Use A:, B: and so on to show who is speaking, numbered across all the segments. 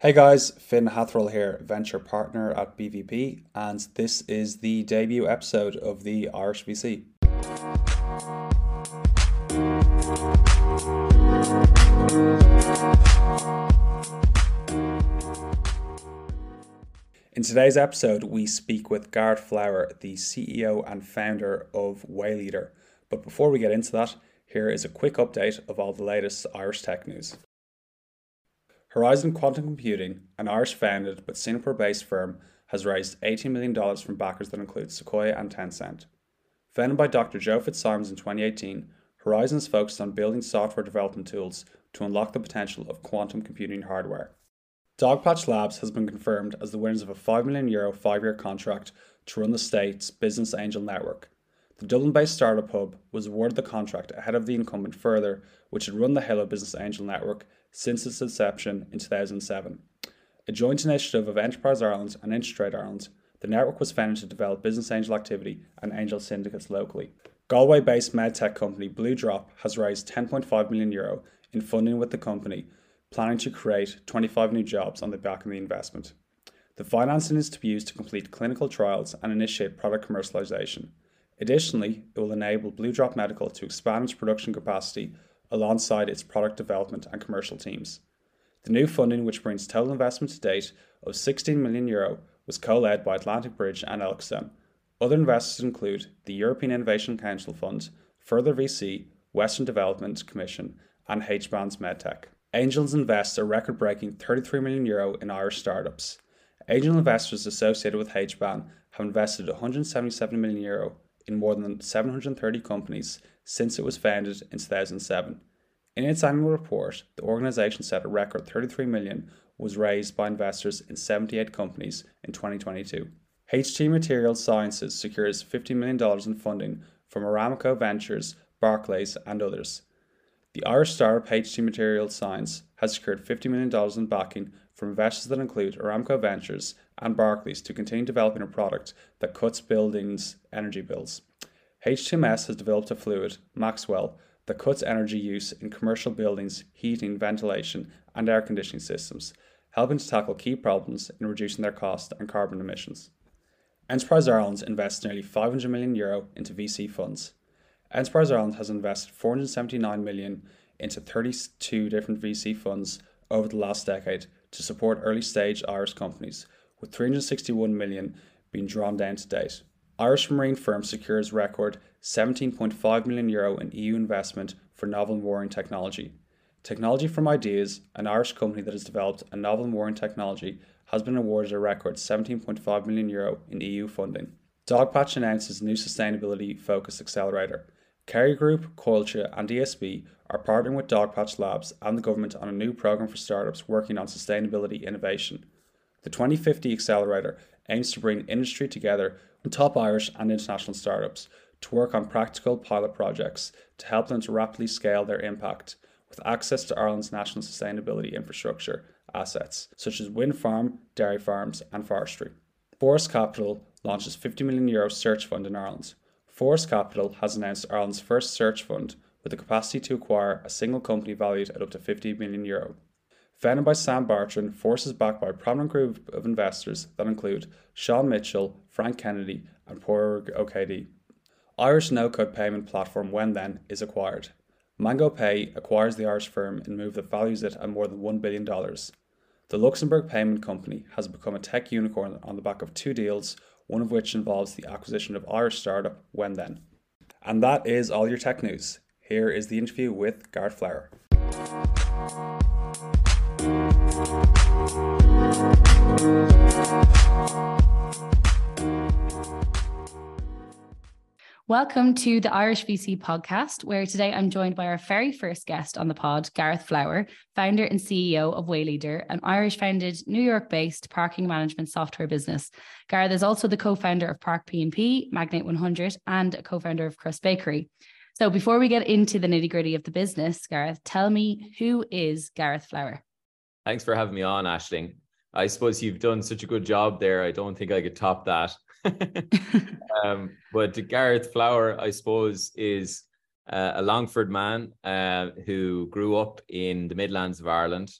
A: Hey guys, Finn Hathrell here, venture partner at BVP, and this is the debut episode of the Irish VC. In today's episode, we speak with Garret Flower, the CEO and founder of Wayleadr. But before we get into that, here is a quick update of all the latest Irish tech news. Horizon Quantum Computing, an Irish founded but Singapore based firm, has raised $18 million from backers that include Sequoia and Tencent. Founded by Dr. Joe Fitzsimons in 2018, Horizon is focused on building software development tools to unlock the potential of quantum computing hardware. Dogpatch Labs has been confirmed as the winners of a 5 million euro five year contract to run the state's business angel network. The Dublin based startup hub was awarded the contract ahead of the incumbent Further, which had run the Halo Business Angel Network since its inception in 2007. A joint initiative of Enterprise Ireland and Intertrade Ireland, the network was founded to develop business angel activity and angel syndicates locally. Galway based medtech company Blue Drop has raised 10.5 million euro in funding with the company, planning to create 25 new jobs on the back of the investment. The financing is to be used to complete clinical trials and initiate product commercialization. Additionally, it will enable Blue Drop Medical to expand its production capacity alongside its product development and commercial teams. The new funding, which brings total investment to date of 16 million euro, was co-led by Atlantic Bridge and Elkstone. Other investors include the European Innovation Council Fund, Further VC, Western Development Commission, and H-Bands Medtech. Angels invest a record-breaking 33 million euro in Irish startups. Angel investors associated with HBAN have invested 177 million euro in more than 730 companies since it was founded in 2007. In its annual report, the organization said a record 33 million was raised by investors in 78 companies in 2022. HT Materials Sciences secures $50 million in funding from Aramco Ventures, Barclays, and others. The Irish startup HT Materials Science has secured $50 million in backing from investors that include Aramco Ventures and Barclays to continue developing a product that cuts buildings' energy bills. HTMS has developed a fluid, Maxwell, that cuts energy use in commercial buildings, heating, ventilation, and air conditioning systems, helping to tackle key problems in reducing their cost and carbon emissions. Enterprise Ireland invests nearly 500 million euro into VC funds. Enterprise Ireland has invested 479 million into 32 different VC funds over the last decade to support early stage Irish companies, with 361 million being drawn down to date. Irish marine firm secures record 17.5 million euro in EU investment for novel mooring technology. Technology from Ideas, an Irish company that has developed a novel mooring technology, has been awarded a record 17.5 million euro in EU funding. Dogpatch announces new sustainability focused accelerator. Kerry Group, Coillte, and ESB are partnering with Dogpatch Labs and the government on a new program for startups working on sustainability innovation. The 2050 Accelerator aims to bring industry together with top Irish and international startups to work on practical pilot projects to help them to rapidly scale their impact with access to Ireland's national sustainability infrastructure assets, such as wind farm, dairy farms, and forestry. Forest Capital launches 50 million euro search fund in Ireland. Forest Capital has announced Ireland's first search fund with the capacity to acquire a single company valued at up to 50 million euro. Founded by Sam Bartran, Force is backed by a prominent group of investors that include Sean Mitchell, Frank Kennedy, and Pádraig Ó Céidigh. Irish no-code payment platform When Then is acquired. Mangopay acquires the Irish firm in a move that values it at more than $1 billion. The Luxembourg payment company has become a tech unicorn on the back of two deals, one of which involves the acquisition of Irish startup When Then. And that is all your tech news. Here is the interview with Garret Flower.
B: Welcome to the Irish VC podcast, where today I'm joined by our very first guest on the pod, Garret Flower, founder and CEO of Wayleadr, an Irish founded, New York based parking management software business. Garret is also the co founder of ParkPnP, Magnate 100, and a co founder of Crust Bakery. So before we get into the nitty gritty of the business, Garret, tell me who is Garret Flower?
C: Thanks for having me on, Ashling. I suppose you've done such a good job there. I don't think I could top that. um, but Garret Flower, I suppose, is uh, a Longford man uh, who grew up in the Midlands of Ireland.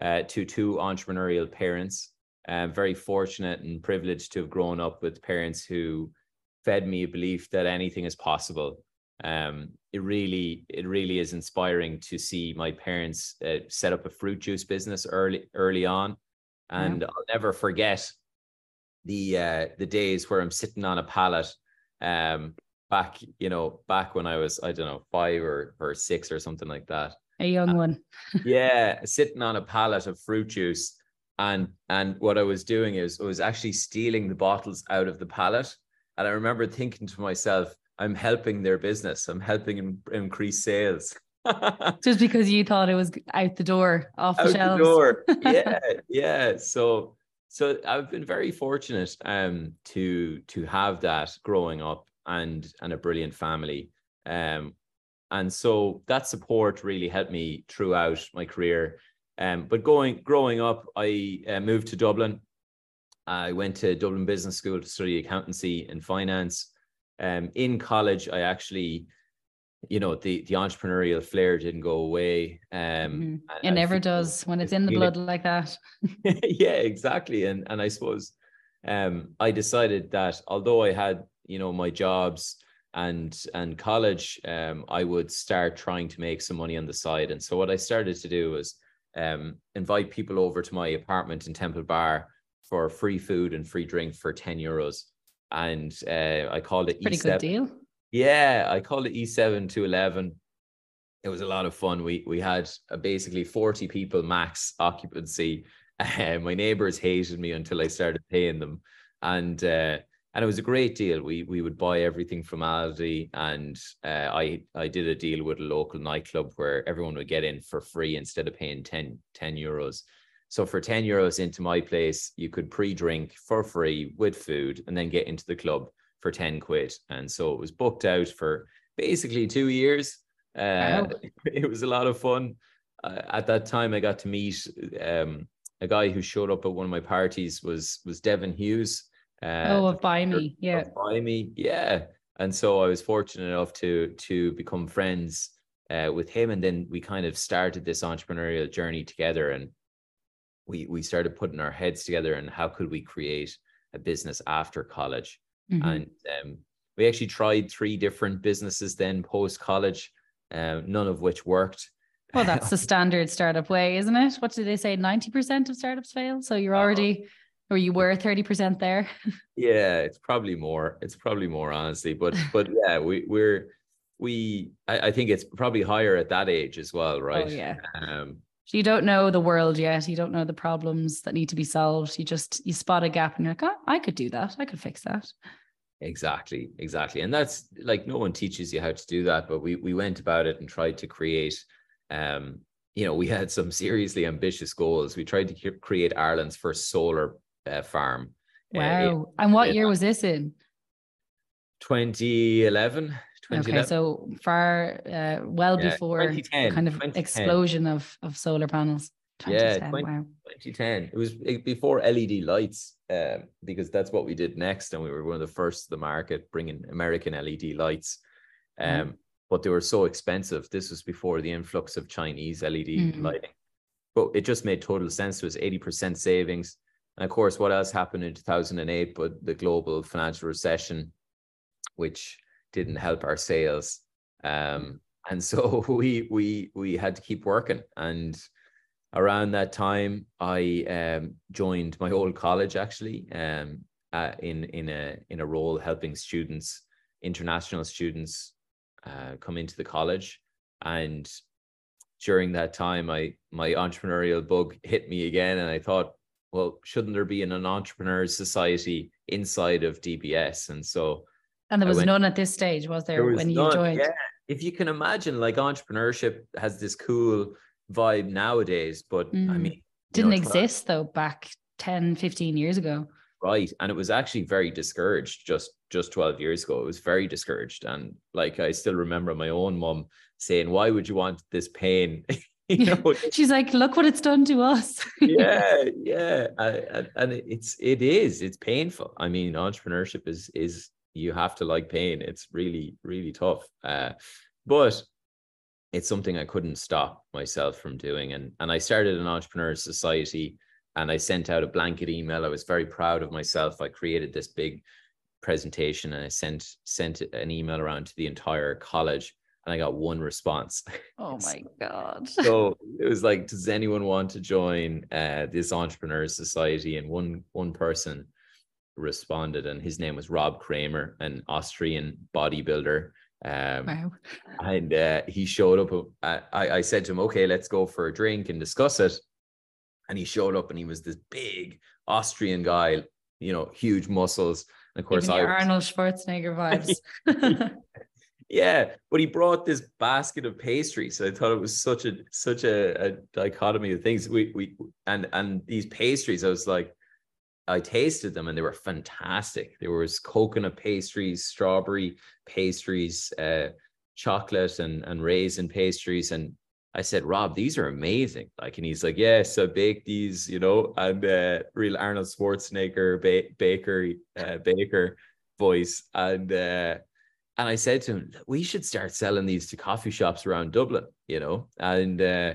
C: uh, to two entrepreneurial parents. I'm very fortunate and privileged to have grown up with parents who fed me a belief that anything is possible. Um, it really, it really is inspiring to see my parents uh, set up a fruit juice business early, early on, and yeah. I'll never forget the uh, the days where I'm sitting on a pallet, um, back, you know, back when I was, I don't know, five or or six or something like that.
B: A young
C: uh,
B: one.
C: yeah, sitting on a pallet of fruit juice and and what I was doing is I was actually stealing the bottles out of the pallet. And I remember thinking to myself, I'm helping their business. I'm helping them increase sales.
B: Just because you thought it was out the door, off the out shelves.
C: The door. Yeah, yeah. So so I've been very fortunate um to to have that growing up and and a brilliant family. Um and so that support really helped me throughout my career um, but going growing up, I uh, moved to Dublin. I went to Dublin Business School to study accountancy and finance. Um, in college, I actually, you know, the the entrepreneurial flair didn't go away. Um,
B: mm-hmm. It never does when it's in the blood like that.
C: yeah, exactly. And and I suppose um, I decided that although I had, you know, my jobs and and college, um, I would start trying to make some money on the side. And so what I started to do was um, invite people over to my apartment in Temple Bar for free food and free drink for 10 euros. And uh, I called it
B: Pretty E7. good deal.
C: Yeah, I called it E7 to 11. It was a lot of fun. We we had uh, basically 40 people max occupancy. Uh, my neighbors hated me until I started paying them. And uh, and it was a great deal. We we would buy everything from Aldi, and uh, I I did a deal with a local nightclub where everyone would get in for free instead of paying 10, 10 euros. So for 10 euros into my place, you could pre-drink for free with food and then get into the club for 10 quid. And so it was booked out for basically two years. Uh. It was a lot of fun. Uh, at that time, I got to meet um, a guy who showed up at one of my parties was was Devan Hughes
B: uh, oh, of Buymie, yeah.
C: Buymie, yeah. And so I was fortunate enough to to become friends uh, with him, and then we kind of started this entrepreneurial journey together, and we we started putting our heads together and how could we create a business after college, mm-hmm. and um, we actually tried three different businesses then post college, uh, none of which worked.
B: Well, that's the standard startup way, isn't it? What do they say? Ninety percent of startups fail. So you're already or you were 30% there
C: yeah it's probably more it's probably more honestly but but yeah we we're we I, I think it's probably higher at that age as well right oh,
B: yeah um so you don't know the world yet you don't know the problems that need to be solved you just you spot a gap and you're like oh, i could do that i could fix that
C: exactly exactly and that's like no one teaches you how to do that but we we went about it and tried to create um you know we had some seriously ambitious goals we tried to create ireland's first solar uh, farm.
B: Uh, wow. Uh, and what year was this in?
C: 2011. 2011.
B: Okay, so far, uh, well yeah, before kind of explosion of, of solar panels.
C: Yeah, 20, wow. 2010. It was before LED lights, uh, because that's what we did next, and we were one of the first to the market bringing American LED lights. Mm-hmm. Um, mm. But they were so expensive. This was before the influx of Chinese LED mm. lighting. But it just made total sense. It was 80% savings. And of course, what else happened in 2008 but the global financial recession, which didn't help our sales. Um, and so we we we had to keep working. And around that time, I um, joined my old college actually um, uh, in in a in a role helping students, international students, uh, come into the college. And during that time, I my entrepreneurial bug hit me again, and I thought, well, shouldn't there be an, an entrepreneurs society inside of DBS? And so,
B: and there was went, none at this stage, was there, there was when none, you joined? Yeah.
C: If you can imagine, like entrepreneurship has this cool vibe nowadays, but mm. I mean,
B: didn't know, exist though back 10, 15 years ago.
C: Right. And it was actually very discouraged just just 12 years ago. It was very discouraged. And like I still remember my own mom saying, Why would you want this pain
B: you know she's like look what it's done to us
C: yeah yeah and, and it's it is it's painful i mean entrepreneurship is is you have to like pain it's really really tough uh, but it's something I couldn't stop myself from doing. And and I started an entrepreneurs society and I sent out a blanket email. I was very proud of myself. I created this big presentation and I sent sent an email around to the entire college and I got one response.
B: Oh my god.
C: so it was like, does anyone want to join uh, this entrepreneurs society? And one one person responded, and his name was Rob Kramer, an Austrian bodybuilder. Um, wow. And uh, he showed up. Uh, I, I said to him, okay, let's go for a drink and discuss it. And he showed up and he was this big Austrian guy, you know, huge muscles. And of course,
B: I Arnold Schwarzenegger vibes.
C: yeah, but he brought this basket of pastries. So I thought it was such a such a, a dichotomy of things. We we and and these pastries, I was like, I tasted them and they were fantastic. There was coconut pastries, strawberry pastries, uh, chocolate and and raisin pastries, and I said, Rob, these are amazing. Like, and he's like, yes, I baked these, you know, and uh, real Arnold Schwarzenegger ba- baker uh, baker voice, and uh, and I said to him, we should start selling these to coffee shops around Dublin, you know, and uh,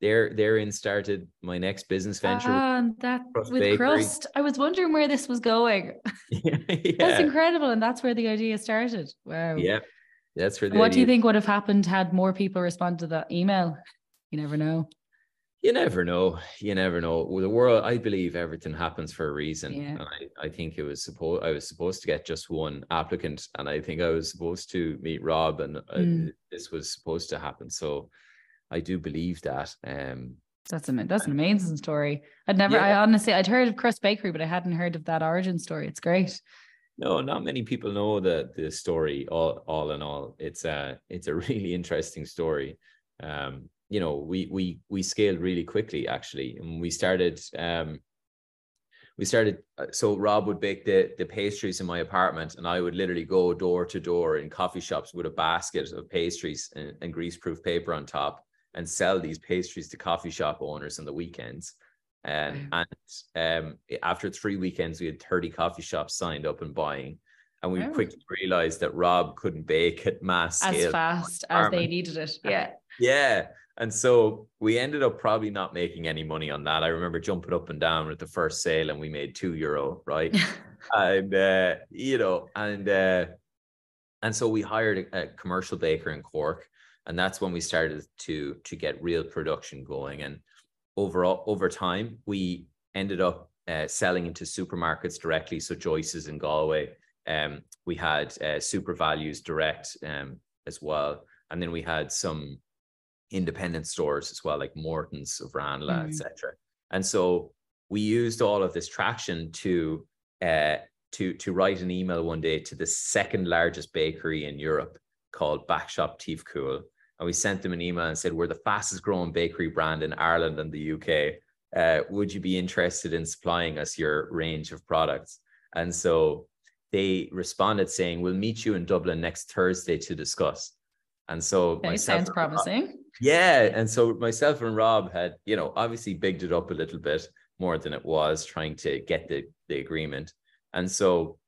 C: there therein started my next business venture.
B: Ah, that Crust with Bakery. Crust. I was wondering where this was going. yeah. That's incredible. And that's where the idea started. Wow.
C: Yeah. That's where
B: What idea... do you think would have happened had more people respond to that email? You never know.
C: You never know. You never know. The world, I believe everything happens for a reason.
B: Yeah.
C: I, I think it was supposed I was supposed to get just one applicant, and I think I was supposed to meet Rob, and mm. this was supposed to happen. So I do believe that. Um,
B: that's an that's an amazing story. I'd never, yeah. I honestly, I'd heard of Crust Bakery, but I hadn't heard of that origin story. It's great.
C: No, not many people know the the story. All all in all, it's a it's a really interesting story. Um, you know, we we we scaled really quickly actually, and we started. Um, we started uh, so rob would bake the the pastries in my apartment and i would literally go door to door in coffee shops with a basket of pastries and, and greaseproof paper on top and sell these pastries to coffee shop owners on the weekends. Um, and um, after three weekends, we had 30 coffee shops signed up and buying. And we wow. quickly realized that Rob couldn't bake at mass
B: as scale. fast as they needed it. Yeah.
C: Yeah. And so we ended up probably not making any money on that. I remember jumping up and down at the first sale and we made two euro, right? and, uh, you know, and, uh, and so we hired a, a commercial baker in Cork and that's when we started to to get real production going. And overall over time we ended up uh, selling into supermarkets directly. So joyce's in galway um, we had uh, SuperValus direct um, as well. And then we had some independent stores as well like morton's of ranelagh mm. etc and so we used all of this traction to uh, to to write an email one day to the second largest bakery in Europe called Backshop Tiefkühl and we sent them an email and said, We're the fastest growing bakery brand in Ireland and the UK. Uh, would you be interested in supplying us your range of products? And so they responded saying, We'll meet you in Dublin next Thursday to discuss. And so
B: okay, sounds promising. Rob,
C: yeah. And so myself and Rob had, you know, obviously bigged it up a little bit more than it was, trying to get the, the agreement. And so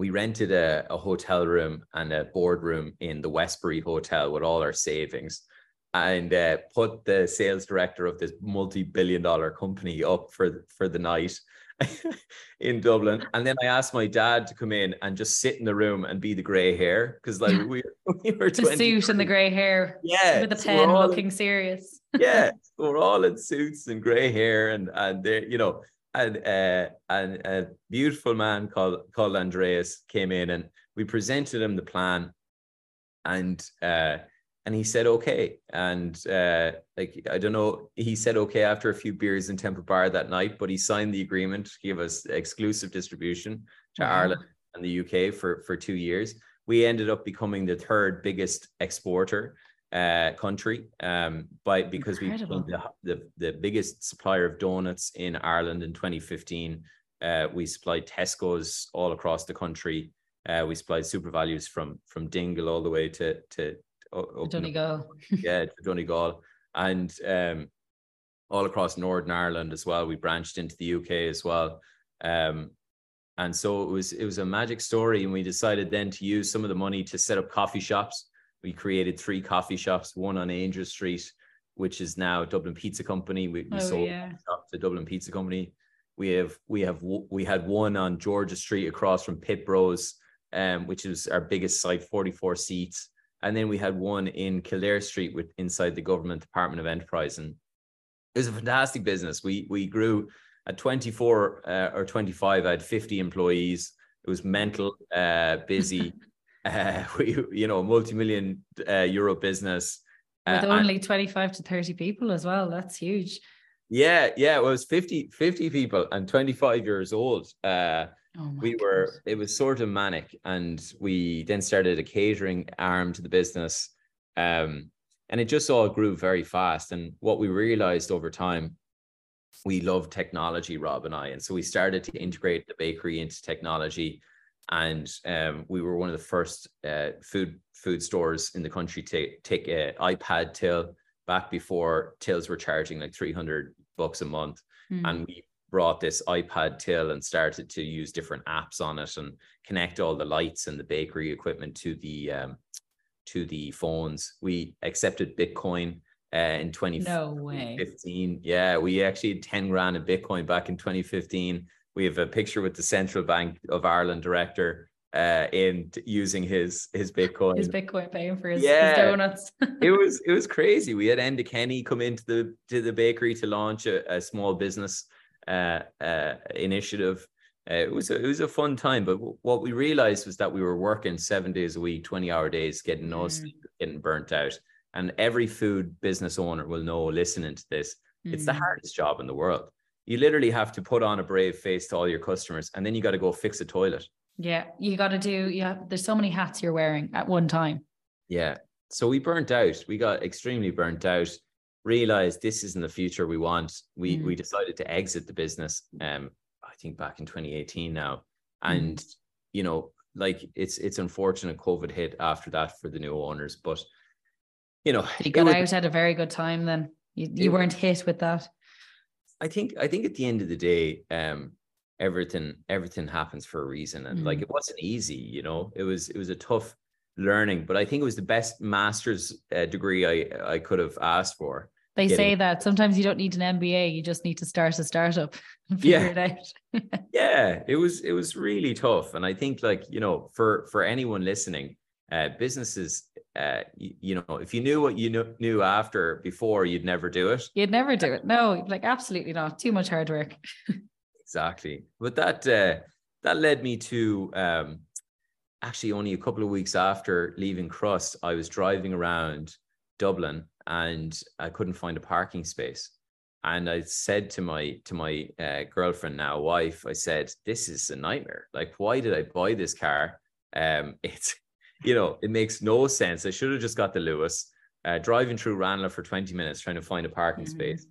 C: we rented a, a hotel room and a boardroom in the Westbury Hotel with all our savings and uh, put the sales director of this multi-billion dollar company up for for the night in Dublin. And then I asked my dad to come in and just sit in the room and be the grey hair because like we, we were
B: the suit and the grey hair,
C: yeah,
B: with the so pen looking in, serious.
C: yeah, so we're all in suits and grey hair and and they you know and uh, and a beautiful man called called Andreas came in and we presented him the plan, and uh, and he said okay, and uh, like I don't know, he said okay after a few beers in Temple Bar that night, but he signed the agreement, gave us exclusive distribution to mm-hmm. Ireland and the UK for for two years. We ended up becoming the third biggest exporter uh, country um, by because Incredible. we became the, the, the biggest supplier of donuts in Ireland in 2015. Uh, we supplied Tesco's all across the country. Uh, we supplied Super Values from from Dingle all the way to to,
B: to Donegal.
C: yeah, to Donegal, and um, all across Northern Ireland as well. We branched into the UK as well. Um, and so it was it was a magic story, and we decided then to use some of the money to set up coffee shops We created three coffee shops, one on Aungier Street, which is now Dublin Pizza Company. We, we
B: Oh,
C: sold
B: yeah.
C: the Dublin Pizza Company. We have we have we had one on George's Street across from Pitt Bros, um, which is our biggest site, 44 seats. And then we had one in Kildare Street with inside the government Department of Enterprise. And it was a fantastic business. We we grew at 24 uh, or 25, I had 50 employees. It was mental, uh, busy. uh, we, you know, multi-million uh, euro business. Uh,
B: With
C: and-
B: only 25 to 30 people as well. That's huge.
C: yeah, yeah, it was 50, 50 people and 25 years old. Uh,
B: Oh
C: we were, it was sort of manic. And we then started a catering arm to the business. Um, and it just all grew very fast. And what we realized over time, we love technology, Rob and I. And so we started to integrate the bakery into technology. And um, we were one of the first uh, food food stores in the country to take a iPad till back before tills were charging like 300 bucks a month.
B: Mm.
C: And we brought this iPad till and started to use different apps on it and connect all the lights and the bakery equipment to the um, to the phones. We accepted Bitcoin uh, in 20,
B: no way.
C: 2015. Yeah, we actually had 10 grand in Bitcoin back in 2015. We have a picture with the Central Bank of Ireland director uh, in using his his Bitcoin.
B: His Bitcoin paying for his, his donuts.
C: it was it was crazy. We had Enda Kenny come into the to the bakery to launch a, a small business uh, uh, initiative. Uh, it was a, it was a fun time, but w- what we realized was that we were working seven days a week, twenty hour days, getting no
B: Mm.
C: sleep, getting burnt out. And every food business owner will know, listening to this, it's the
B: Mm.
C: hardest job in the world. You literally have to put on a brave face to all your customers, and then you got to go fix a toilet.
B: Yeah, you got to do. Yeah, there's so many hats you're wearing at one time.
C: Yeah. So we burnt out. We got extremely burnt out. Realized this isn't the future we want. We
B: Mm.
C: we decided to exit the business. Um, I think back in 2018 now,
B: Mm.
C: and you know, like it's it's unfortunate COVID hit after that for the new owners, but you know,
B: You got
C: was-
B: out at a very good time then. You, you weren't hit with that.
C: I think I think at the end of the day, um, everything everything happens for a reason, and like
B: Mm.
C: it wasn't easy. You know, it was it was a tough learning, but I think it was the best master's uh, degree I I could have asked for.
B: They
C: getting-
B: say that sometimes you don't need an MBA, you just need to start a startup and
C: Yeah.
B: it out.
C: yeah it was it was really tough and i think like you know for for anyone listening uh businesses uh you, you know if you knew what you knew, knew after before you'd never do it
B: You'd never do it. No, like absolutely not. Too much hard work.
C: exactly but that uh that led me to um actually only a couple of weeks after leaving crust i was driving around dublin and i couldn't find a parking space and i said to my to my uh, girlfriend now wife i said this is a nightmare like why did i buy this car um it's you know it makes no sense i should have just got the Luas uh, driving through ranelagh for 20 minutes trying to find a parking
B: Mhm.
C: space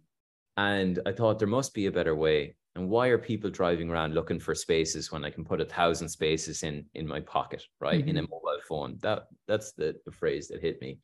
C: and i thought there must be a better way and why are people driving around looking for spaces when i can put a thousand spaces in in my pocket right in a mobile phone that that's the, the phrase that hit me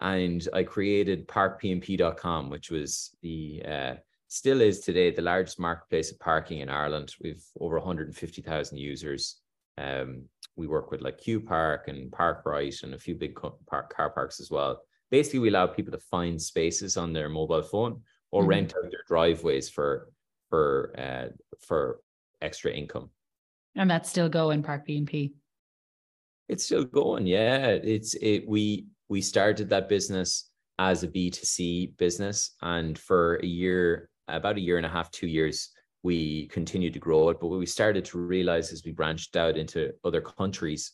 C: and I created parkpnp.com, which was the uh, still is today the largest marketplace of parking in Ireland. We've over 150,000 users. Um, we work with like Q Park and Parkrite and a few big park, car parks as well. Basically, we allow people to find spaces on their mobile phone or
B: Mhm.
C: rent out their driveways for for uh, for extra income.
B: And that's still going, ParkPnP.
C: It's still going. Yeah, it's it. We we started that business as a B two C business, and for a year, about a year and a half, two years, we continued to grow it. But what we started to realize as we branched out into other countries,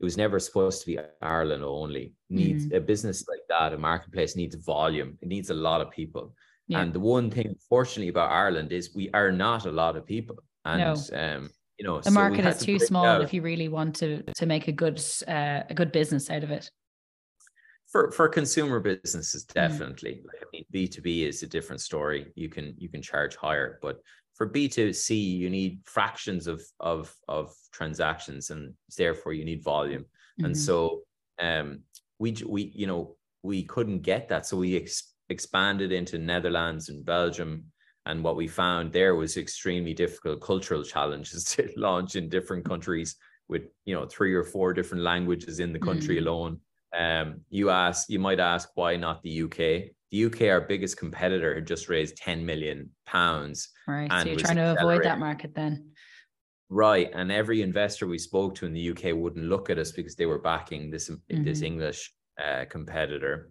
C: it was never supposed to be Ireland only. Needs a business like that, a marketplace needs volume. It needs a lot of people.
B: Yeah.
C: And the one thing, unfortunately, about Ireland is we are not a lot of people. And um, you know,
B: The
C: so
B: market is
C: to
B: too small
C: out.
B: if you really want to to make a good uh, a good business out of it.
C: for for consumer businesses
B: Mm.
C: definitely like, i mean b2b is a different story you can you can charge higher but for b2c you need fractions of of of transactions and therefore you need volume and
B: Mhm.
C: so um we we you know we couldn't get that so we ex- expanded into netherlands and belgium and what we found there was extremely difficult cultural challenges to launch in different countries with you know three or four different languages in the country
B: Mm.
C: alone Um, you ask, you might ask, why not the UK? The UK, our biggest competitor, had just raised 10 million pounds.
B: Right. So you're trying to avoid that market then.
C: Right. And every investor we spoke to in the UK wouldn't look at us because they were backing this, mm-hmm. this English uh, competitor.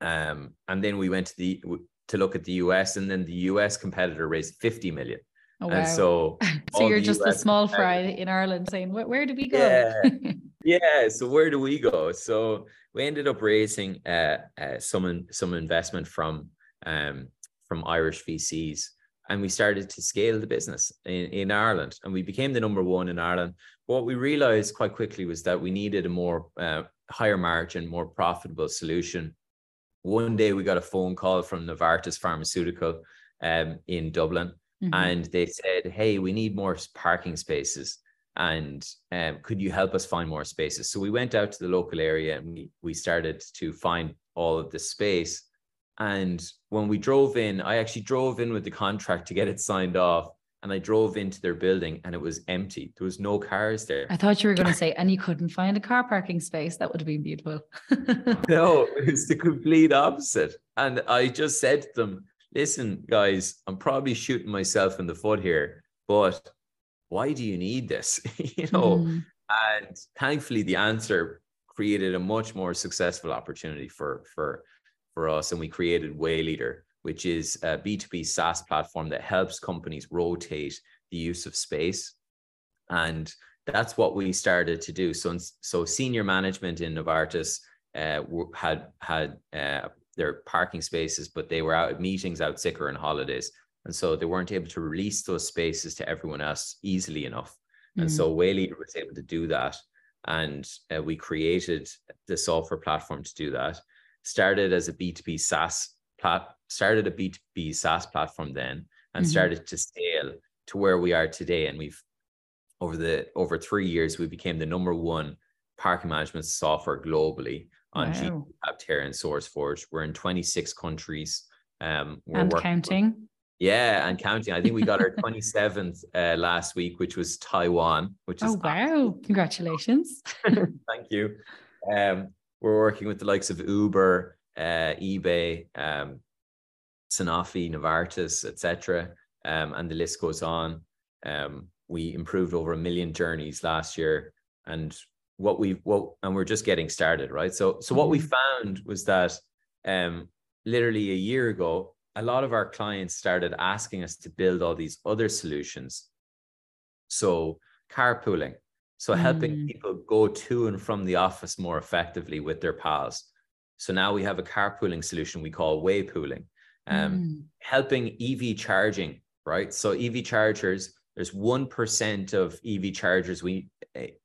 C: Um, and then we went to the to look at the US, and then the US competitor raised 50 million.
B: Oh, wow. And so, so you're just US a small fry in Ireland saying, where, where do we go?
C: Yeah. yeah. So where do we go? So we ended up raising uh, uh, some some investment from um, from Irish VCs, and we started to scale the business in, in Ireland, and we became the number one in Ireland. What we realized quite quickly was that we needed a more uh, higher margin, more profitable solution. One day we got a phone call from Novartis Pharmaceutical um, in Dublin Mm-hmm. And they said, Hey, we need more parking spaces. And um, could you help us find more spaces? So we went out to the local area and we, we started to find all of the space. And when we drove in, I actually drove in with the contract to get it signed off. And I drove into their building and it was empty. There was no cars there.
B: I thought you were going to say, and you couldn't find a car parking space. That would have been beautiful.
C: no, it's the complete opposite. And I just said to them, listen, guys, I'm probably shooting myself in the foot here, but why do you need this? you know, mm. and thankfully the answer created a much more successful opportunity for for for us, and we created Wayleadr, which is a B2B SaaS platform that helps companies rotate the use of space, and that's what we started to do. So, so senior management in Novartis uh, had had uh, their parking spaces, but they were out at meetings out sick or on holidays. And so they weren't able to release those spaces to everyone else easily enough. And so mm. Wayleadr was able to do that. And uh, we created the software platform to do that. Started as a B2B SaaS plat, started a B2B SaaS platform then and mm-hmm. started to scale to where we are today. And we've over the over three years, we became the number one parking management software globally on wow. GitHub, and SourceForge. We're in 26 countries. Um,
B: and counting.
C: Yeah, and counting. I think we got our 27th uh, last week, which was Taiwan, which is
B: oh wow! Congratulations.
C: Thank you. Um, we're working with the likes of Uber, uh, eBay, um, Sanofi, Novartis, etc., um, and the list goes on. Um, we improved over a million journeys last year, and what we what and we're just getting started right so so what we mm-hmm. found was that um literally a year ago a lot of our clients started asking us to build all these other solutions so carpooling so helping mm. people go to and from the office more effectively with their pals so now we have a carpooling solution we call waypooling um, mm. helping ev charging right so ev chargers there's 1% of EV chargers we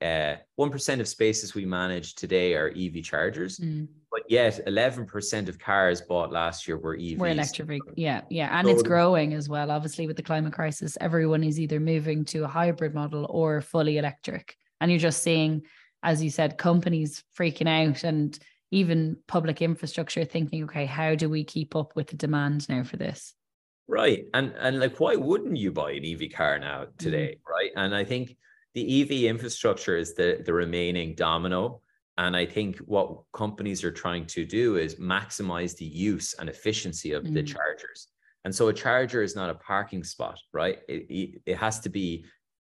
C: uh, 1% of spaces we manage today are EV chargers, mm. But yet 11% of cars bought last year were EVs.
B: Were electric. Yeah. Yeah. And so, it's growing as well. Obviously, with the climate crisis, everyone is either moving to a hybrid model or fully electric. And you're just seeing, as you said, companies freaking out and even public infrastructure thinking, okay, how do we keep up with the demand now for this?
C: Right. And and like why wouldn't you buy an EV car now mm. today? Mm. Right. And I think the EV infrastructure is the, the remaining domino. And I think what companies are trying to do is maximize the use and efficiency of mm. the chargers. And so a charger is not a parking spot, right? It, it has to be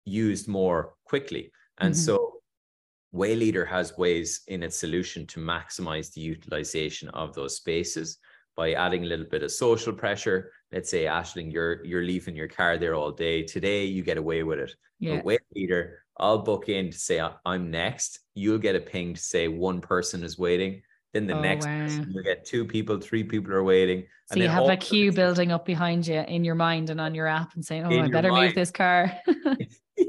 C: used more quickly. And mm-hmm. so Wayleadr has ways in its solution to maximize the utilization of those spaces by adding a little bit of social pressure. Let's say, Ashling, you're you're leaving your car there all day. Today you get away with it. Yeah. Wayleadr, I'll book in to say I'm next. You'll get a ping to say one person is waiting. Then the oh, next wow. person, you get two people, three people are waiting.
B: So you have a queue building up behind you in your mind and on your app and saying, Oh, I better mind. move this car.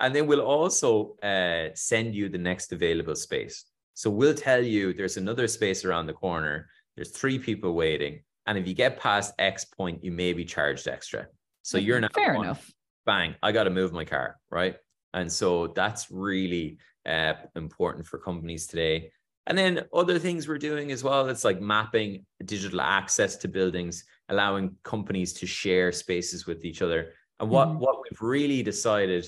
C: And then we'll also uh, send you the next available space. So we'll tell you there's another space around the corner there's three people waiting. And if you get past X point, you may be charged extra. So you're not
B: fair one, enough.
C: Bang, I got to move my car, right? And so that's really uh, important for companies today. And then other things we're doing as well, it's like mapping digital access to buildings, allowing companies to share spaces with each other. And what, mm-hmm. what we've really decided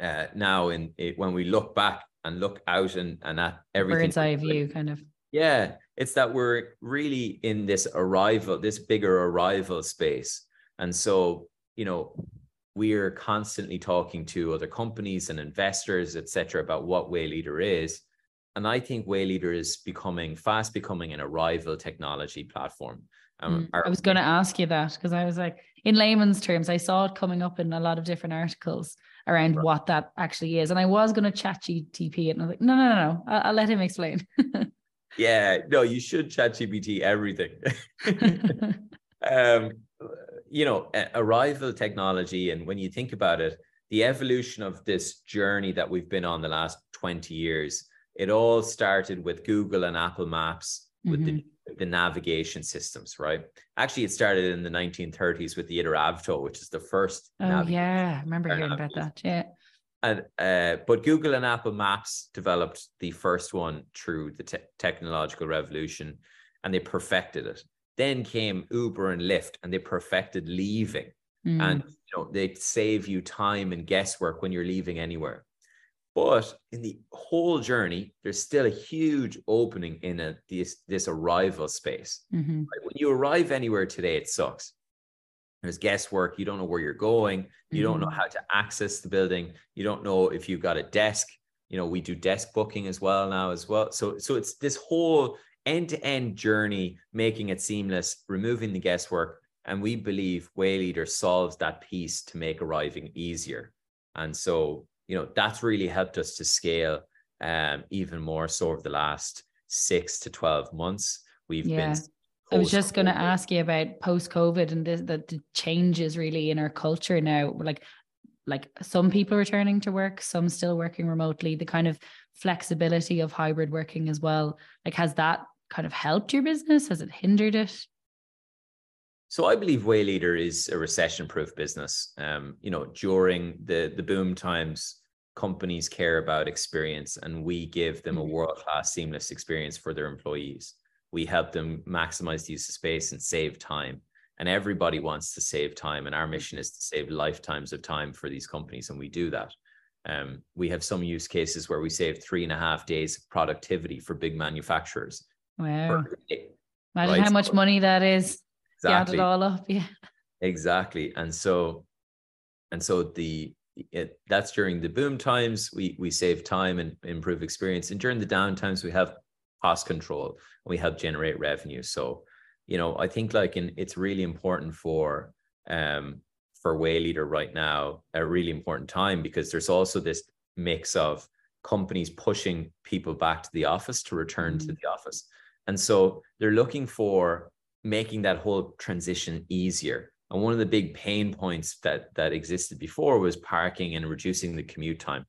C: uh, now in it, when we look back and look out and, and at everything
B: bird's eye view kind of
C: yeah it's that we're really in this arrival this bigger arrival space and so you know we're constantly talking to other companies and investors etc about what wayleadr is. And i think wayleadr is becoming fast becoming an arrival technology platform.
B: Um, mm, our, i was going to ask you that because i was like in layman's terms i saw it coming up in a lot of different articles around right. what that actually is and i was going to chat gtp it and i was like no no no no i'll, I'll let him explain.
C: Yeah no you should chat gpt everything. Um you know, arrival technology, and when you think about it, the evolution of this journey that we've been on the last 20 years, it all started with Google and Apple Maps with mm-hmm. the, the navigation systems, right? Actually, it started in the 1930s with the Iteravto, which is the first.
B: Oh, yeah. I remember hearing about that. Yeah.
C: And uh, but Google and Apple Maps developed the first one through the te- technological revolution, and they perfected it. Then came Uber and Lyft, and they perfected leaving. Mm. And you know, they save you time and guesswork when you're leaving anywhere. But in the whole journey, there's still a huge opening in a, this, this arrival space. Mm-hmm. When you arrive anywhere today, it sucks. There's guesswork. You don't know where you're going. You mm-hmm. don't know mm-hmm. how to access the building. You don't know if you've got a desk. You know, we do desk booking as well now as well. So, so it's this whole end-to-end journey, making it seamless, removing the guesswork. And we believe Wayleadr solves that piece to make arriving easier. And so, you know, that's really helped us to scale um, even more so over the last six to 12 months. We've yeah. been
B: I was just going to ask you about post COVID and the, the, the changes really in our culture now. Like, like some people returning to work, some still working remotely. The kind of flexibility of hybrid working as well. Like, has that kind of helped your business? Has it hindered it?
C: So I believe Wayleadr is a recession-proof business. Um, you know, during the the boom times, companies care about experience, and we give them a mm-hmm. world-class, seamless experience for their employees. We help them maximize the use of space and save time. And everybody wants to save time, and our mission is to save lifetimes of time for these companies, and we do that. Um, we have some use cases where we save three and a half days of productivity for big manufacturers
B: Wow. Imagine right? how much money that is. Exactly. Add it all up. Yeah.
C: Exactly. And so, and so the it, that's during the boom times we we save time and improve experience and during the down times we have cost control and we help generate revenue so you know i think like in it's really important for um for wayleadr right now a really important time because there's also this mix of companies pushing people back to the office to return mm-hmm. to the office and so they're looking for making that whole transition easier. And one of the big pain points that that existed before was parking and reducing the commute time.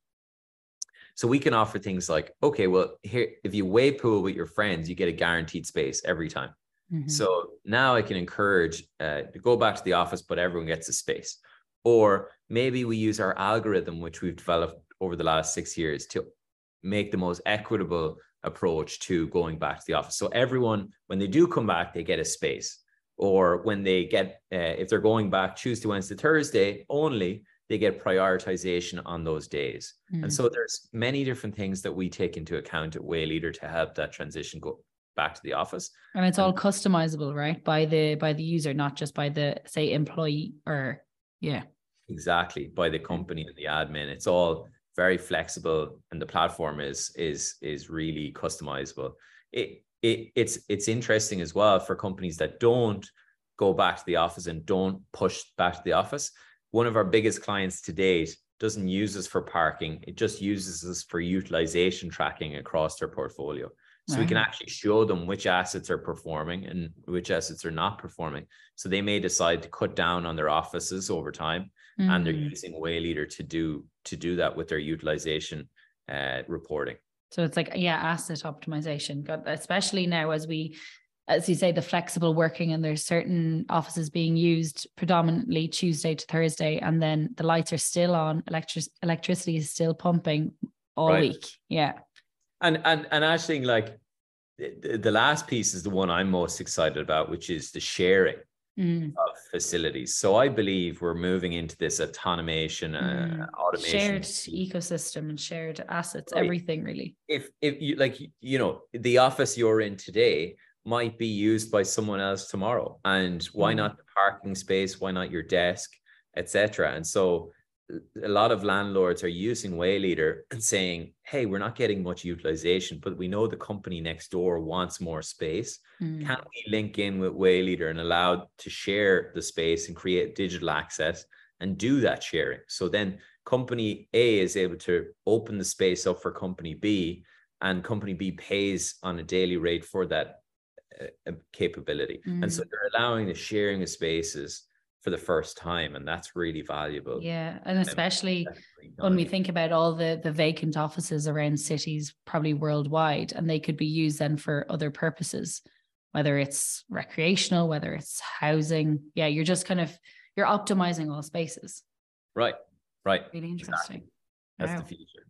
C: So we can offer things like, okay, well, here if you waypool with your friends, you get a guaranteed space every time. Mm-hmm. So now I can encourage uh, to go back to the office, but everyone gets a space. Or maybe we use our algorithm, which we've developed over the last six years, to make the most equitable approach to going back to the office. So everyone, when they do come back, they get a space. Or when they get, uh, if they're going back Tuesday, Wednesday, Thursday only, they get prioritization on those days. Mm. And so there's many different things that we take into account at Wayleadr to help that transition go back to the office.
B: And it's all customizable, right? By the by the user, not just by the say employee or yeah.
C: Exactly. By the company and the admin. It's all very flexible and the platform is is is really customizable. It, it it's it's interesting as well for companies that don't go back to the office and don't push back to the office. One of our biggest clients to date doesn't use us for parking. It just uses us for utilization tracking across their portfolio. So we can actually show them which assets are performing and which assets are not performing. So they may decide to cut down on their offices over time mm. and they're mm. using Wayleadr to do to do that with their utilization uh, reporting.
B: So it's like yeah, asset optimization. especially now as we, as you say, the flexible working and there's certain offices being used predominantly Tuesday to Thursday, and then the lights are still on, electric electricity is still pumping all right. week. Yeah.
C: And and and actually, like the, the last piece is the one I'm most excited about, which is the sharing. Mm. of facilities. So I believe we're moving into this automation, uh, mm. automation,
B: shared ecosystem and shared assets, right. everything really.
C: If if you like, you know, the office you're in today might be used by someone else tomorrow, and why mm. not the parking space? Why not your desk, etc. And so a lot of landlords are using Wayleadr and saying, hey, we're not getting much utilization, but we know the company next door wants more space. Mm. Can we link in with Wayleadr and allow to share the space and create digital access and do that sharing? So then company A is able to open the space up for company B and company B pays on a daily rate for that uh, capability. Mm. And so mm. they're allowing the sharing of spaces for the first time and that's really valuable.
B: Yeah and especially when we think about all the the vacant offices around cities probably worldwide and they could be used then for other purposes whether it's recreational whether it's housing. Yeah you're just kind of you're optimizing all spaces.
C: Right right.
B: Really interesting.
C: Exactly. that's wow. the future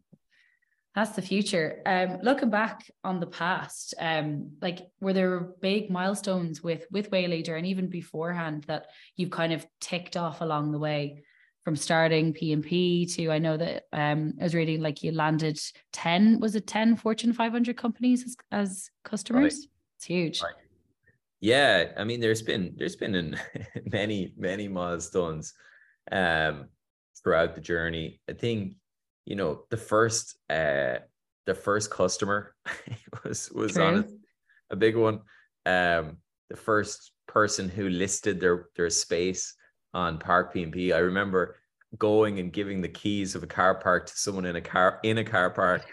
B: that's the future. Um, looking back on the past, um, like were there big milestones with with Wayleadr and even beforehand that you've kind of ticked off along the way from starting P&P to I know that um, I was reading like you landed 10 was it 10 Fortune 500 companies as, as customers? Right. It's huge. Right.
C: Yeah, I mean there's been there's been many many milestones um throughout the journey. I think you know the first uh the first customer was was True. on a big one. Um the first person who listed their their space on ParkPnP i remember going and giving the keys of a car park to someone in a car in a car park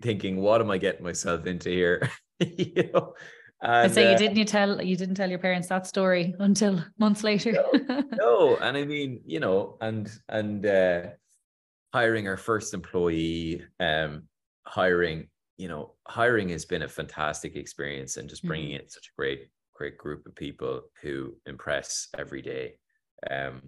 C: thinking what am i getting myself into here? You know?
B: And, so you uh, didn't you tell you didn't tell your parents that story until months later.
C: No, no, and i mean you know and and uh hiring our first employee, um, hiring, you know, hiring has been a fantastic experience and just bringing mm-hmm. in such a great, great group of people who impress every day. Um,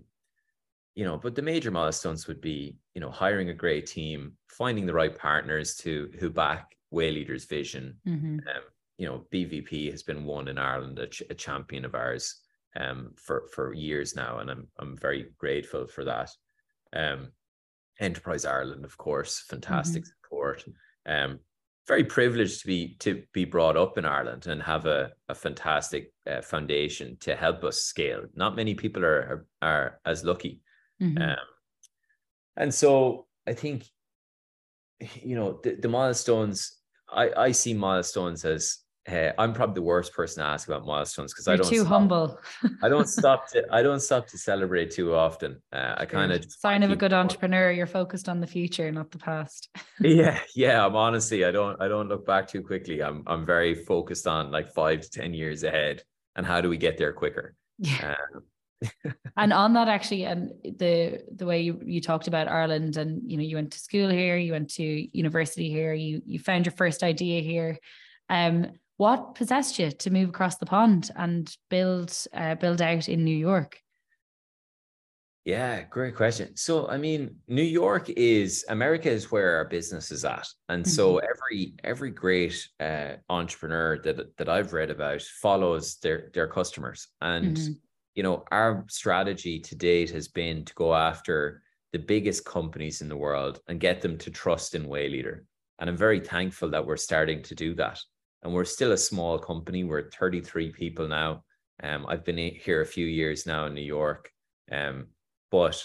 C: you know, but the major milestones would be, you know, hiring a great team, finding the right partners to who back Wayleadr's vision. Mm-hmm. Um, you know, BVP has been one in Ireland, a, ch- a champion of ours um, for for years now, and I'm I'm very grateful for that. Um, Enterprise Ireland, of course, fantastic mm-hmm. support. Um, very privileged to be to be brought up in Ireland and have a, a fantastic uh, foundation to help us scale. Not many people are are, are as lucky, mm-hmm. um, and so I think you know the, the milestones. I I see milestones as Hey, I'm probably the worst person to ask about milestones because I don't
B: too
C: stop,
B: humble.
C: I don't stop to I don't stop to celebrate too often. Uh, I kind of
B: sign of a good going. entrepreneur. You're focused on the future, not the past.
C: yeah, yeah. I'm honestly, I don't I don't look back too quickly. I'm I'm very focused on like five to ten years ahead and how do we get there quicker.
B: Yeah. Um, and on that actually and the the way you, you talked about ireland and you know you went to school here you went to university here you you found your first idea here um what possessed you to move across the pond and build uh, build out in New York?
C: Yeah, great question. So, I mean, New York is America is where our business is at, and mm-hmm. so every every great uh, entrepreneur that that I've read about follows their their customers, and mm-hmm. you know, our strategy to date has been to go after the biggest companies in the world and get them to trust in Wayleadr, and I'm very thankful that we're starting to do that and we're still a small company. We're 33 people now. Um, I've been here a few years now in New York. Um, but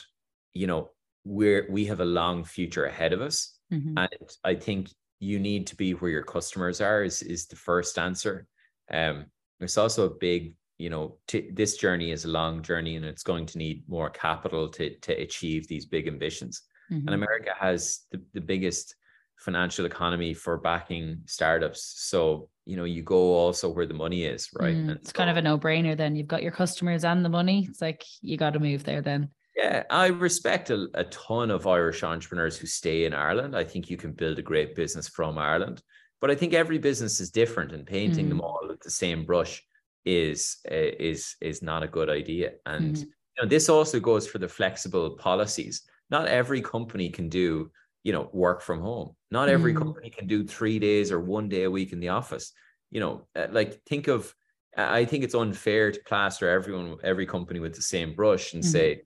C: you know, we're we have a long future ahead of us. Mm-hmm. And I think you need to be where your customers are is, is the first answer. Um, it's also a big, you know, t- this journey is a long journey and it's going to need more capital to to achieve these big ambitions. Mm-hmm. And America has the, the biggest financial economy for backing startups. So, you know, you go also where the money is, right? Mm,
B: it's so, kind of a no brainer then. You've got your customers and the money. It's like you got to move there then.
C: Yeah, I respect a, a ton of Irish entrepreneurs who stay in Ireland. I think you can build a great business from Ireland. But I think every business is different and painting mm. them all with the same brush is uh, is is not a good idea. And mm. you know, this also goes for the flexible policies. Not every company can do you know work from home not every mm. company can do three days or one day a week in the office you know uh, like think of I think it's unfair to plaster everyone, every company with the same brush and mm-hmm. say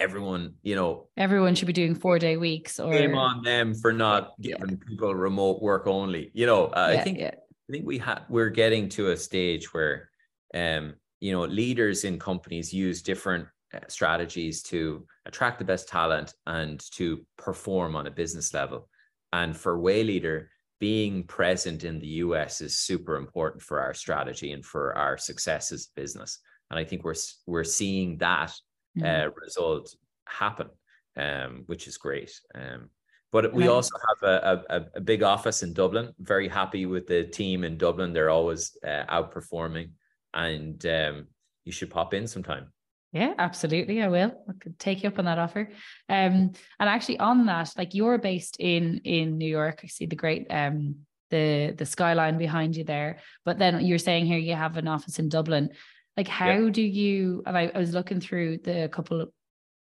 C: everyone, you know,
B: everyone should be doing four day weeks or
C: shame on them for not giving yeah. people remote work only. You know, uh, yeah, I think yeah. I think we have we're getting to a stage where, um, you know, leaders in companies use different strategies to attract the best talent and to perform on a business level. And for Wayleadr, being present in the US is super important for our strategy and for our success as a business. And I think we're we're seeing that mm-hmm. uh, result happen, um, which is great. Um, but we also have a, a, a, big office in Dublin. Very happy with the team in Dublin. They're always uh, outperforming, and um, you should pop in sometime.
B: Yeah, absolutely. I will. I could take you up on that offer. Um, and actually on that, like you're based in in New York. I see the great um the the skyline behind you there. But then you're saying here you have an office in Dublin. Like how yeah. do you and I, I was looking through the couple of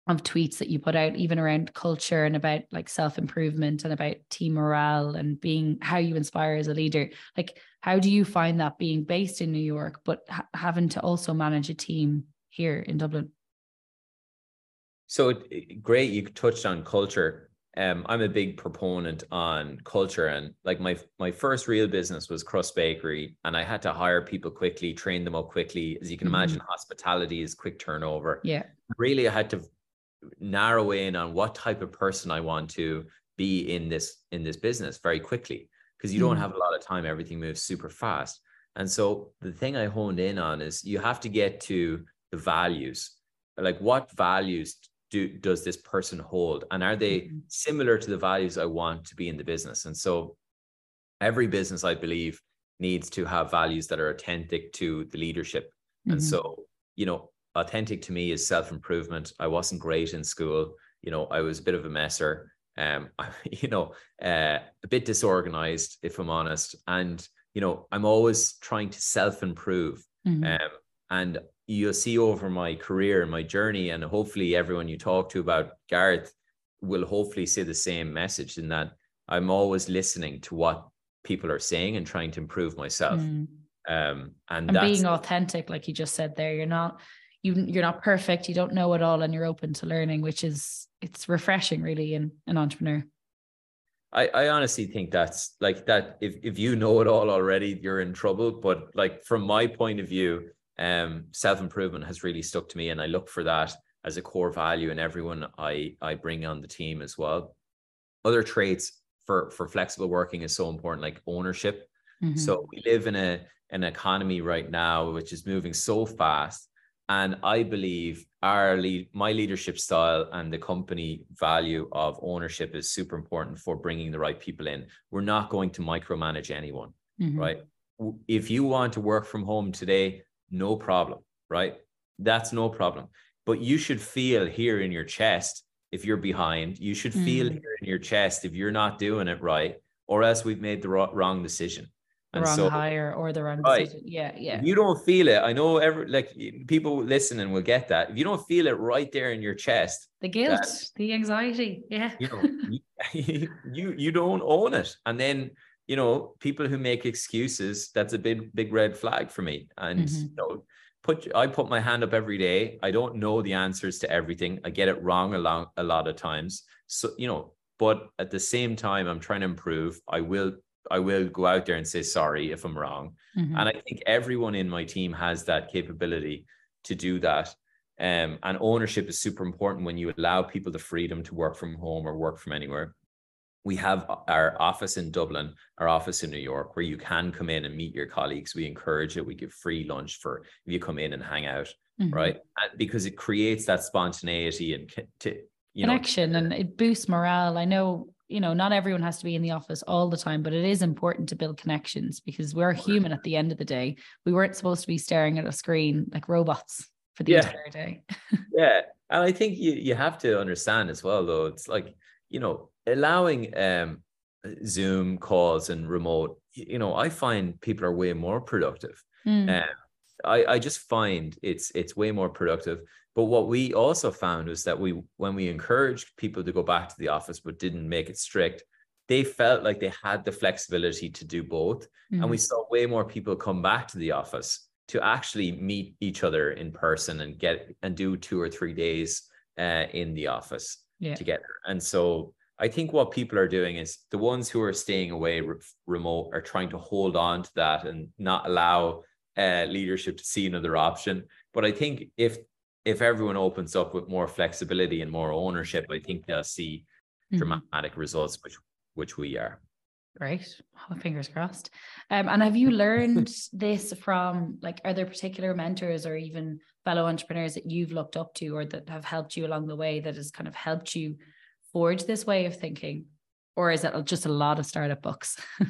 B: of tweets that you put out even around culture and about like self-improvement and about team morale and being how you inspire as a leader like how do you find that being based in new york but ha- having to also manage a team here in Dublin?
C: So great, you touched on culture. Um, I'm a big proponent on culture, and like my my first real business was Crust Bakery, and I had to hire people quickly, train them up quickly. As you can mm-hmm. imagine, hospitality is quick turnover.
B: Yeah,
C: really, I had to narrow in on what type of person I want to be in this in this business very quickly because you mm-hmm. don't have a lot of time. Everything moves super fast, and so the thing I honed in on is you have to get to the values. Like what values do does this person hold? And are they mm-hmm. similar to the values i want to be in the business? And so every business i believe needs to have values that are authentic to the leadership. Mm-hmm. and so you know authentic to me is self-improvement. I wasn't great in school. You know i was a bit of a messer. Um you know uh, a bit disorganized if i'm honest. And you know i'm always trying to self-improve. Mm-hmm. um and you'll see over my career and my journey, and hopefully everyone you talk to about Garret will hopefully say the same message in that I'm always listening to what people are saying and trying to improve myself. Mm. Um, and,
B: and being authentic, like you just said there, you're not you you're not perfect, you don't know it all, and you're open to learning, which is it's refreshing, really, in an entrepreneur.
C: I, I honestly think that's like that if, if you know it all already, you're in trouble. But like from my point of view, um, self improvement has really stuck to me, and I look for that as a core value in everyone I I bring on the team as well. Other traits for for flexible working is so important, like ownership. Mm-hmm. So we live in a an economy right now which is moving so fast, and I believe our lead, my leadership style and the company value of ownership is super important for bringing the right people in. We're not going to micromanage anyone, mm-hmm. right? If you want to work from home today, no problem, right? That's no problem. But you should feel here in your chest if you're behind. You should feel mm. here in your chest if you're not doing it right, or else we've made the wrong decision.
B: And wrong so, hire or the wrong right, decision. Yeah, yeah.
C: You don't feel it. I know every like people listening will get that. If you don't feel it right there in your chest,
B: the guilt, that, the anxiety, yeah.
C: You know, you, you you don't own it, and then you know, people who make excuses, that's a big, big red flag for me. And mm-hmm. you know, put I put my hand up every day. I don't know the answers to everything. I get it wrong a lot, a lot of times. So, you know, but at the same time, I'm trying to improve. I will I will go out there and say sorry if I'm wrong. Mm-hmm. And I think everyone in my team has that capability to do that. Um, and ownership is super important when you allow people the freedom to work from home or work from anywhere we have our office in Dublin, our office in New York, where you can come in and meet your colleagues. We encourage it. We give free lunch for if you come in and hang out, mm-hmm. right? And because it creates that spontaneity and to,
B: you connection, know, and it boosts morale. I know you know not everyone has to be in the office all the time, but it is important to build connections because we're human at the end of the day. We weren't supposed to be staring at a screen like robots for the yeah. entire day.
C: yeah, and I think you you have to understand as well, though. It's like you know allowing um, Zoom calls and remote, you know, I find people are way more productive. Mm. Um, I, I just find it's it's way more productive. But what we also found was that we when we encouraged people to go back to the office but didn't make it strict, they felt like they had the flexibility to do both. Mm. And we hmm. saw way more people come back to the office to actually meet each other in person and get and do two or three days uh, in the office
B: Yeah.
C: together. And so I think what people are doing is the ones who are staying away re- remote are trying to hold on to that and not allow uh, leadership to see another option. But I think if if everyone opens up with more flexibility and more ownership, I think they'll see
B: Mhm.
C: dramatic results, which which we are.
B: Great. Oh, fingers crossed. Um, and have you learned this from like are there particular mentors or even fellow entrepreneurs that you've looked up to or that have helped you along the way that has kind of helped you forge this way of thinking? Or is it just a lot of startup books?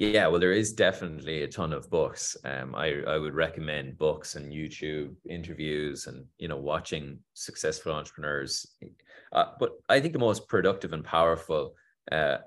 C: Yeah, well, there is definitely a ton of books. Um, I I would recommend books and YouTube interviews and you know watching successful entrepreneurs. Uh, but I think the most productive and powerful uh,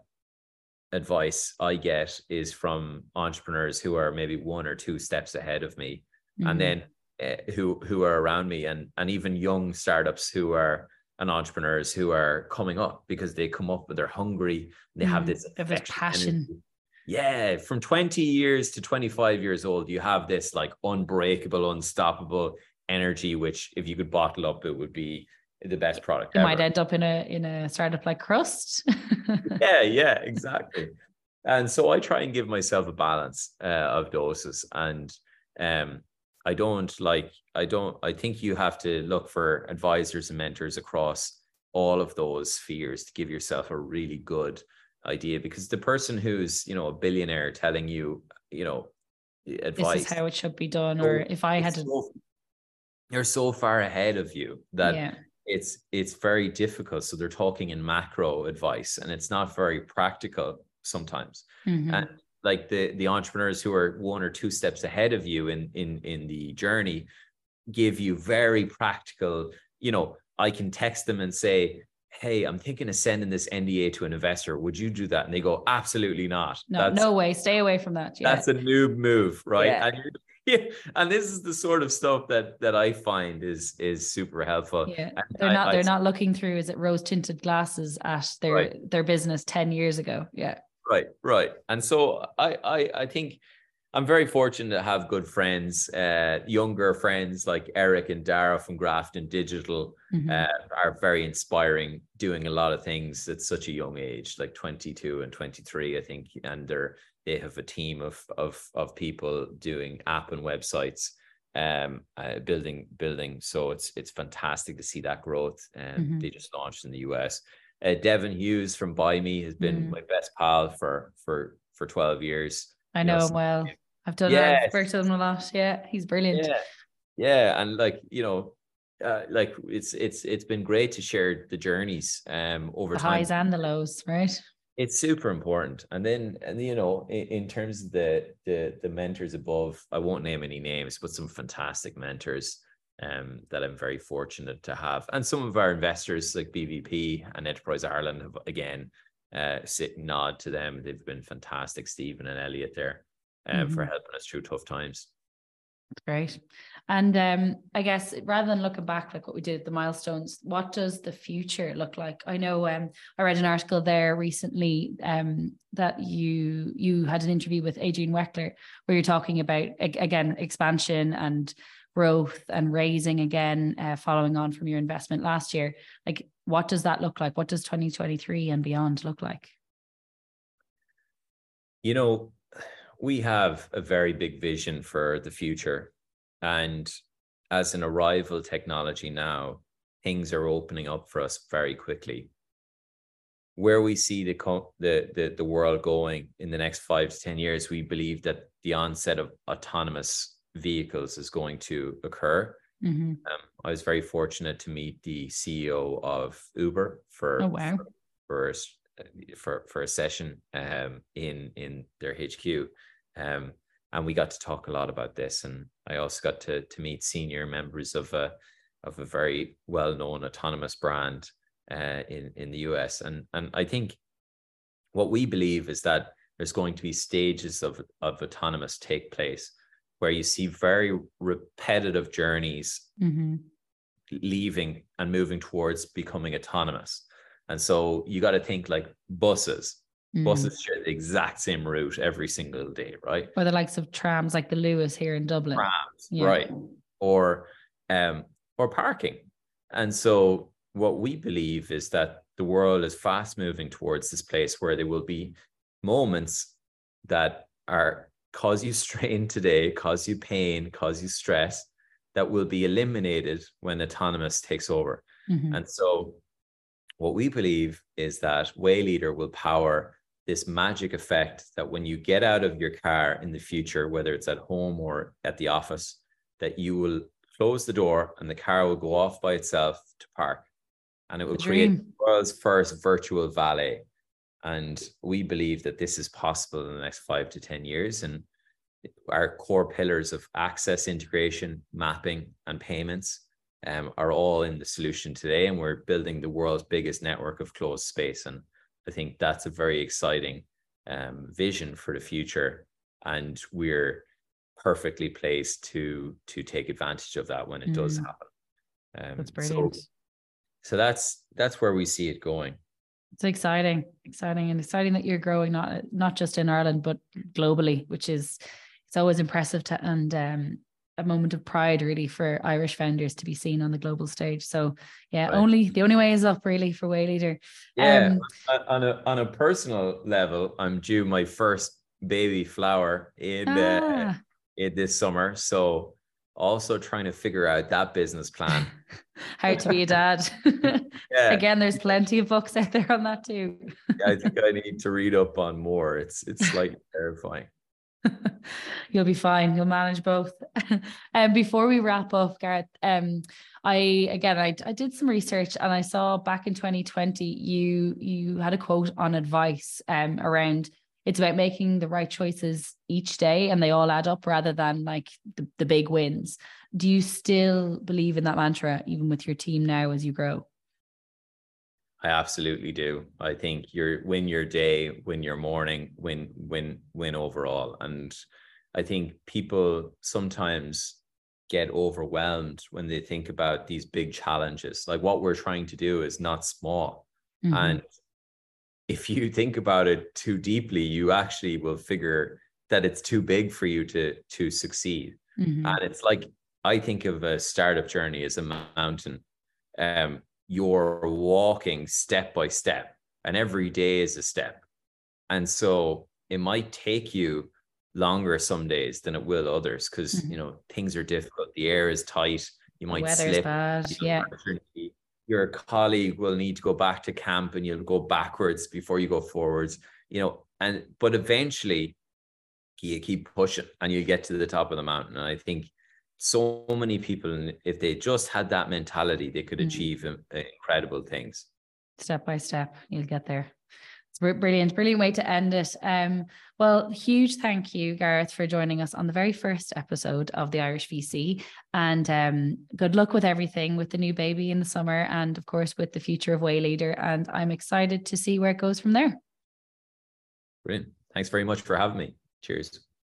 C: advice I get is from entrepreneurs who are maybe one or two steps ahead of me,
B: Mhm.
C: and then uh, who who are around me, and and even young startups who are and entrepreneurs who are coming up because they come up, but they're hungry. They have
B: Mm,
C: this
B: they have this
C: affectionate
B: passion.
C: energy. Yeah, from 20 years to 25 years old, you have this like unbreakable, unstoppable energy, which if you could bottle up, it would be the best product
B: you might end up in a in a startup like Crust.
C: yeah, yeah, exactly. And so I try and give myself a balance uh, of doses, and um, I don't like. I don't. I think you have to look for advisors and mentors across all of those spheres to give yourself a really good idea. Because the person who's you know a billionaire telling you you know advice,
B: this is how it should be done.
C: So
B: Or if I had to
C: so- they're so far ahead of you that
B: yeah.
C: it's it's very difficult. So they're talking in macro advice, and it's not very practical sometimes.
B: Mhm.
C: And like the the entrepreneurs who are one or two steps ahead of you in in in the journey give you very practical. You know, I can text them and say. Hey, I'm thinking of sending this NDA to an investor. Would you do that? And they go, absolutely not.
B: no,
C: That's-
B: no way. Stay away from that. Yeah.
C: that's a noob move, right?
B: Yeah.
C: And yeah, and this is the sort of stuff that that I find is is super helpful.
B: yeah.
C: And
B: They're
C: I-
B: not
C: I-
B: they're not looking through is it rose tinted glasses at their
C: Right.
B: their business 10 years ago. Yeah.
C: Right, right. And so I I I think I'm very fortunate to have good friends, uh, younger friends like Eric and Dara from Grafton Digital
B: Mhm.
C: uh, are very inspiring, doing a lot of things at such a young age, like 22 and 23, I think, and they're they have a team of of of people doing app and websites, um, uh, building building. So it's it's fantastic to see that growth. And
B: Mhm.
C: they just launched in the US. Uh, Devan Hughes from Buymie has been
B: Mm.
C: my best pal for for for 12 years.
B: I
C: you
B: know
C: know,
B: him well. I've done
C: Yes.
B: I've worked with him a lot. Yeah. He's brilliant.
C: Yeah, yeah, and like you know, uh, like it's it's it's been great to share the journeys um over
B: The
C: time.
B: highs and the lows, right?
C: It's super important, and then and you know, in, in terms of the the the mentors above, I won't name any names, but some fantastic mentors um that I'm very fortunate to have, and some of our investors like BVP and Enterprise Ireland have again uh sit nod to them. They've been fantastic, Stephen and Elliot there, um, for helping us through tough times.
B: Great. And um, I guess rather than looking back, like what we did, the milestones, what does the future look like? I know um, I read an article there recently um, that you you had an interview with Adrian Weckler where you're talking about again expansion and growth and raising again, uh, following on from your investment last year. Like, what does that look like? What does 2023 and beyond look like?
C: You know, we have a very big vision for the future. And as an arrival technology now, things are opening up for us very quickly. Where we see the, co- the, the, the world going in the next five to 10 years, we believe that the onset of autonomous vehicles is going to occur.
B: Mhm.
C: Um, I was very fortunate to meet the CEO of Uber for
B: Oh, wow.
C: for, for for for a session um, in in their HQ, um, and we got to talk a lot about this. And I also got to to meet senior members of a of a very well known autonomous brand uh, in in the US. And and I think what we believe is that there's going to be stages of of autonomous take place where you see very repetitive journeys
B: Mhm.
C: leaving and moving towards becoming autonomous. And so you got to think like buses. Mm. Buses share the exact same route every single day, right?
B: Or the likes of trams like the Luas here in Dublin.
C: Trams, yeah. right. Or um, or parking. And so what we believe is that the world is fast moving towards this place where there will be moments that are cause you strain today, cause you pain, cause you stress, that will be eliminated when autonomous takes over. Mm-hmm. And so what we believe is that Wayleadr will power this magic effect that when you get out of your car in the future, whether it's at home or at the office, that you will close the door and the car will go off by itself to park. And it will create the world's first virtual valet. And we believe that this is possible in the next five to 10 years. And our core pillars of access, integration, mapping, and payments um, are all in the solution today. And we're building the world's biggest network of closed space. And I think that's a very exciting um, vision for the future. And we're perfectly placed to to take advantage of that when it mm. does happen.
B: Um, that's brilliant.
C: So, so that's that's where we see it going.
B: It's exciting, exciting, and exciting that you're growing not not just in Ireland but globally, which is it's always impressive to and um, a moment of pride really for Irish founders to be seen on the global stage. So yeah, right. only the only way is up really for Wayleadr.
C: Yeah, um, on a on a personal level, I'm due my first baby flower in uh, ah. uh, in this summer, so also trying to figure out that business plan.
B: How to be a dad. yeah. Again, there's plenty of books out there on that too.
C: yeah, I think I need to read up on more. It's it's like terrifying.
B: You'll be fine. You'll manage both. And um, before we wrap up, Garret, um, I again I, I did some research and I saw back in 2020 you you had a quote on advice um around it's about making the right choices each day and they all add up rather than like the, the big wins. Do you still believe in that mantra even with your team now as you grow?
C: I absolutely do. I think you're win your day, win your morning, win, win, win overall. And I think people sometimes get overwhelmed when they think about these big challenges. Like what we're trying to do is not small. Mm-hmm. And if you think about it too deeply, you actually will figure that it's too big for you to to succeed. Mm-hmm. And it's like I think of a startup journey as a mountain. Um, you're walking step by step, and every day is a step. And so it might take you longer some days than it will others because mm-hmm. you know things are difficult. The air is tight. You might slip.
B: Bad. Yeah.
C: Your colleague will need to go back to camp, and you'll go backwards before you go forwards. You know, and but eventually you keep pushing and you get to the top of the mountain. And I think so many people, if they just had that mentality, they could mm. achieve incredible things.
B: Step by step, you'll get there. Brilliant, brilliant way to end it. Um, well, huge thank you, Garret, for joining us on the very first episode of the Irish VC. And um, good luck with everything with the new baby in the summer and, of course, with the future of Wayleadr. And I'm excited to see where it goes from there.
C: Brilliant. Thanks very much for having me. Cheers.